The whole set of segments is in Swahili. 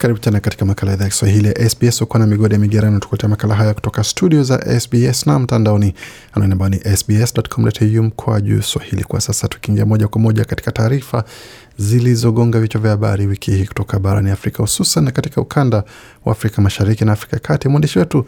Karibu tena katika makala idhaa ya Kiswahili ya SBS. huko na migode ya migerano, tukuletea makala haya kutoka studio za SBS na mtandaoni anwani ambayo ni sbs.com.au mkwaju swahili. Kwa sasa tukiingia moja kwa moja katika taarifa zilizogonga vichwa vya habari wiki hii kutoka barani Afrika, hususan katika ukanda wa Afrika Mashariki na Afrika Kati. Mwandishi wetu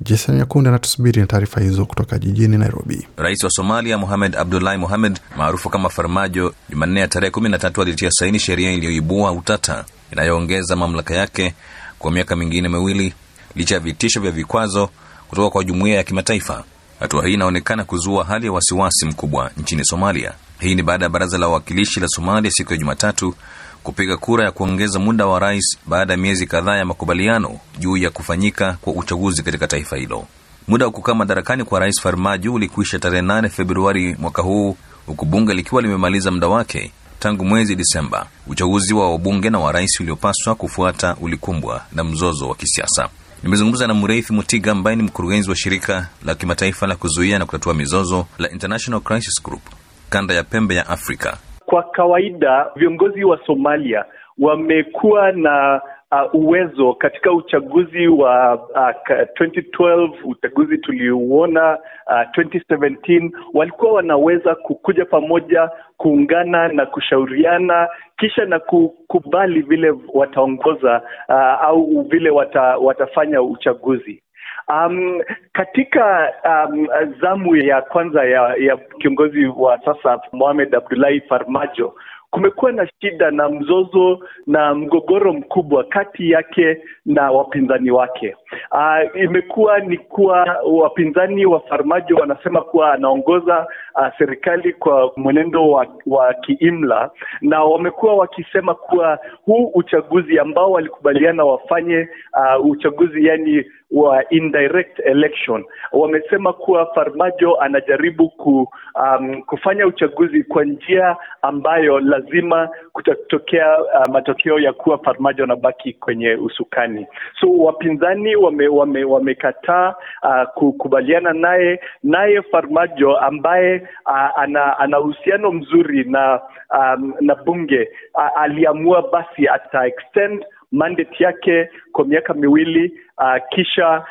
Jason Nyakundi anatusubiri na taarifa hizo kutoka jijini Nairobi. Rais wa Somalia Mohamed Abdullahi Mohamed maarufu kama Farmajo, Jumanne ya tarehe kumi na tatu alitia saini sheria iliyoibua utata inayoongeza mamlaka yake kwa miaka mingine miwili licha ya vitisho vya vikwazo kutoka kwa jumuiya ya kimataifa. Hatua hii inaonekana kuzua hali ya wasiwasi mkubwa nchini Somalia. Hii ni baada ya baraza la wawakilishi la Somalia siku ya Jumatatu kupiga kura ya kuongeza muda wa rais baada ya miezi kadhaa ya makubaliano juu ya kufanyika kwa uchaguzi katika taifa hilo. Muda wa kukaa madarakani kwa rais Farmajo ulikwisha tarehe 8 Februari mwaka huu, huku bunge likiwa limemaliza muda wake tangu mwezi Disemba. Uchaguzi wa wabunge na wa rais uliopaswa kufuata ulikumbwa na mzozo wa kisiasa. Nimezungumza na Mureithi Mutiga ambaye ni mkurugenzi wa shirika la kimataifa la kuzuia na kutatua mizozo la International Crisis Group kanda ya pembe ya Afrika. Kwa kawaida viongozi wa Somalia wamekuwa na uh, uwezo katika uchaguzi wa uh, 2012 uchaguzi tuliouona uh, 2017 walikuwa wanaweza kukuja pamoja kuungana na kushauriana kisha na kukubali vile wataongoza uh, au vile wata, watafanya uchaguzi. Um, katika um, zamu ya kwanza ya, ya kiongozi wa sasa Mohamed Abdullahi Farmajo kumekuwa na shida na mzozo na mgogoro mkubwa kati yake na wapinzani wake. Uh, imekuwa ni kuwa wapinzani wa Farmajo wanasema kuwa anaongoza uh, serikali kwa mwenendo wa, wa kiimla, na wamekuwa wakisema kuwa huu uchaguzi ambao walikubaliana wafanye uh, uchaguzi yani wa indirect election, wamesema kuwa Farmajo anajaribu ku, um, kufanya uchaguzi kwa njia ambayo lazima kutatokea uh, matokeo ya kuwa Farmajo anabaki kwenye usukani. So wapinzani wamekataa wame, wame uh, kukubaliana naye naye Farmajo ambaye uh, ana, ana uhusiano mzuri na um, na bunge uh, aliamua basi ata extend mandate yake kwa miaka miwili uh, kisha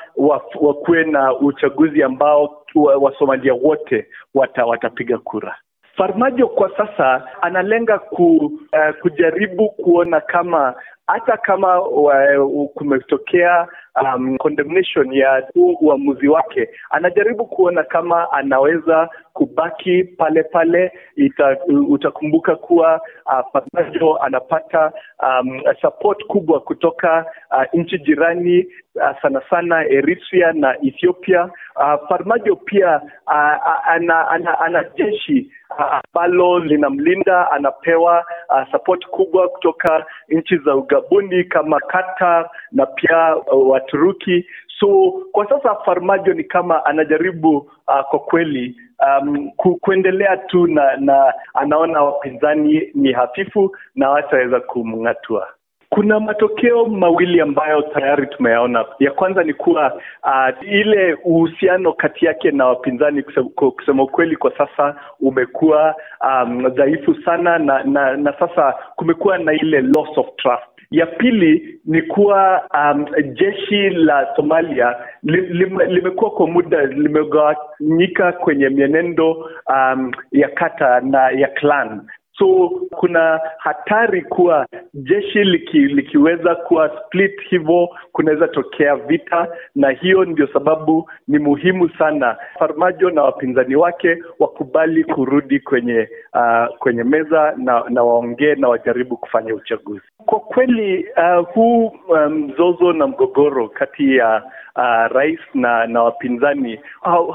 wakuwe na uchaguzi ambao Wasomalia wote wata, watapiga kura. Farmajo kwa sasa analenga ku, uh, kujaribu kuona kama hata kama uh, kumetokea um, condemnation ya huu uamuzi wake, anajaribu kuona kama anaweza kubaki pale pale. Ita, utakumbuka kuwa uh, Farmajo anapata um, support kubwa kutoka uh, nchi jirani uh, sana sana Eritrea na Ethiopia. Uh, Farmajo pia uh, ana, ana, ana jeshi ambalo linamlinda, anapewa uh, support kubwa kutoka nchi za ugabuni kama Qatar na pia uh, Waturuki. So kwa sasa Farmajo ni kama anajaribu uh, kwa kweli um, ku, kuendelea tu na, na anaona wapinzani ni hafifu na wataweza kumng'atua. Kuna matokeo mawili ambayo tayari tumeyaona. Ya kwanza ni kuwa uh, ile uhusiano kati yake na wapinzani kusema ukweli, kwa sasa umekuwa um, dhaifu sana na, na, na sasa kumekuwa na ile loss of trust. Ya pili ni kuwa um, jeshi la Somalia li, li, limekuwa kwa muda limegawanyika kwenye mienendo um, ya kata na ya clan so kuna hatari kuwa jeshi liki, likiweza kuwa split hivyo kunaweza tokea vita, na hiyo ndio sababu ni muhimu sana. Farmajo na wapinzani wake wakubali kurudi kwenye uh, kwenye meza na, na waongee na wajaribu kufanya uchaguzi. Kwa kweli uh, huu mzozo um, na mgogoro kati ya uh, rais na na wapinzani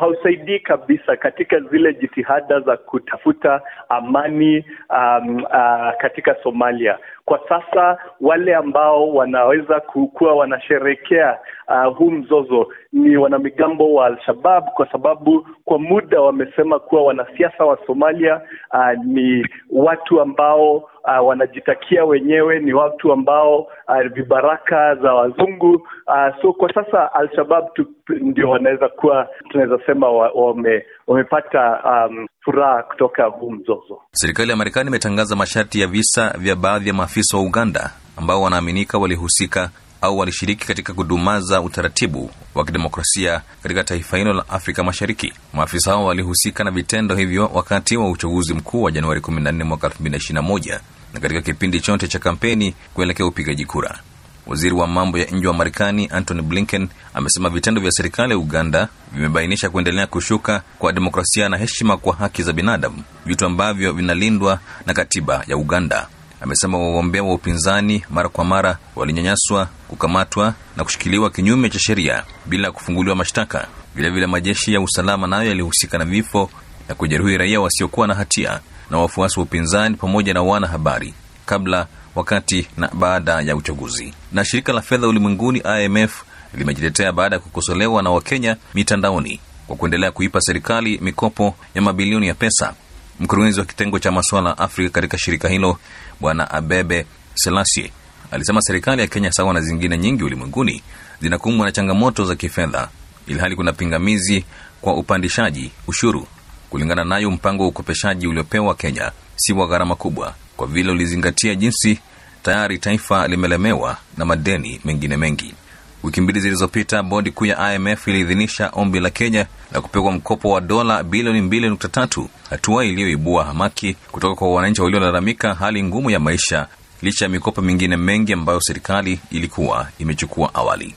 hausaidii kabisa katika zile jitihada za kutafuta amani um, uh, katika Somalia. Kwa sasa wale ambao wanaweza kuwa wanasherekea uh, huu mzozo ni wanamigambo wa Al-Shabab, kwa sababu kwa muda wamesema kuwa wanasiasa wa Somalia uh, ni watu ambao uh, wanajitakia wenyewe, ni watu ambao uh, vibaraka za wazungu uh, so kwa sasa Al-Shabab tu ndio wanaweza kuwa tunaweza sema wame, wamepata um, furaha kutoka huu mzozo. Serikali ya Marekani imetangaza masharti ya visa vya baadhi ya maafisa wa Uganda ambao wanaaminika walihusika au walishiriki katika kudumaza utaratibu wa kidemokrasia katika taifa hilo la Afrika Mashariki. Maafisa hao walihusika na vitendo hivyo wakati wa uchaguzi mkuu wa Januari 14 mwaka 2021 na katika kipindi chote cha kampeni kuelekea upigaji kura. Waziri wa mambo ya nje wa Marekani Antony Blinken amesema vitendo vya serikali ya Uganda vimebainisha kuendelea kushuka kwa demokrasia na heshima kwa haki za binadamu, vitu ambavyo vinalindwa na katiba ya Uganda. Amesema wagombea wa upinzani mara kwa mara walinyanyaswa, kukamatwa na kushikiliwa kinyume cha sheria bila kufunguliwa mashtaka. Vilevile, majeshi ya usalama nayo yalihusika na vifo na kujeruhi raia wasiokuwa na hatia na wafuasi wa upinzani pamoja na wanahabari kabla wakati na baada ya uchaguzi. Na shirika la fedha ulimwenguni IMF limejitetea baada ya kukosolewa na Wakenya mitandaoni kwa kuendelea kuipa serikali mikopo ya mabilioni ya pesa. Mkurugenzi wa kitengo cha masuala ya Afrika katika shirika hilo Bwana Abebe Selassie alisema serikali ya Kenya sawa na zingine nyingi ulimwenguni zinakumbwa na changamoto za kifedha, ilhali kuna pingamizi kwa upandishaji ushuru. Kulingana nayo, mpango wa ukopeshaji uliopewa Kenya si wa gharama kubwa kwa vile ulizingatia jinsi tayari taifa limelemewa na madeni mengine mengi. Wiki mbili zilizopita, bodi kuu ya IMF iliidhinisha ombi la Kenya la kupewa mkopo wa dola bilioni 2.3, hatua iliyoibua hamaki kutoka kwa wananchi waliolalamika hali ngumu ya maisha licha ya mikopo mingine mengi ambayo serikali ilikuwa imechukua awali.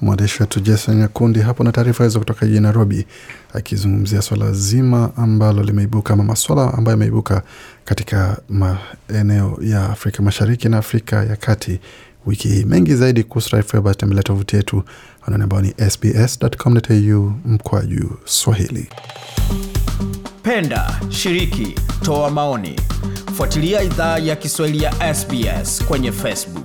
Mwandishi wetu Jason Nyakundi hapo na taarifa hizo kutoka jijini Nairobi, akizungumzia swala zima ambalo limeibuka ama maswala ambayo yameibuka katika maeneo ya Afrika Mashariki na Afrika ya Kati wiki hii. Mengi zaidi kuhusu taarifa hiyo, basi tembelea tovuti yetu anaoni ambao ni sbs.com.au mkwaju Swahili. Penda, shiriki, toa maoni, fuatilia idhaa ya Kiswahili ya SBS kwenye Facebook.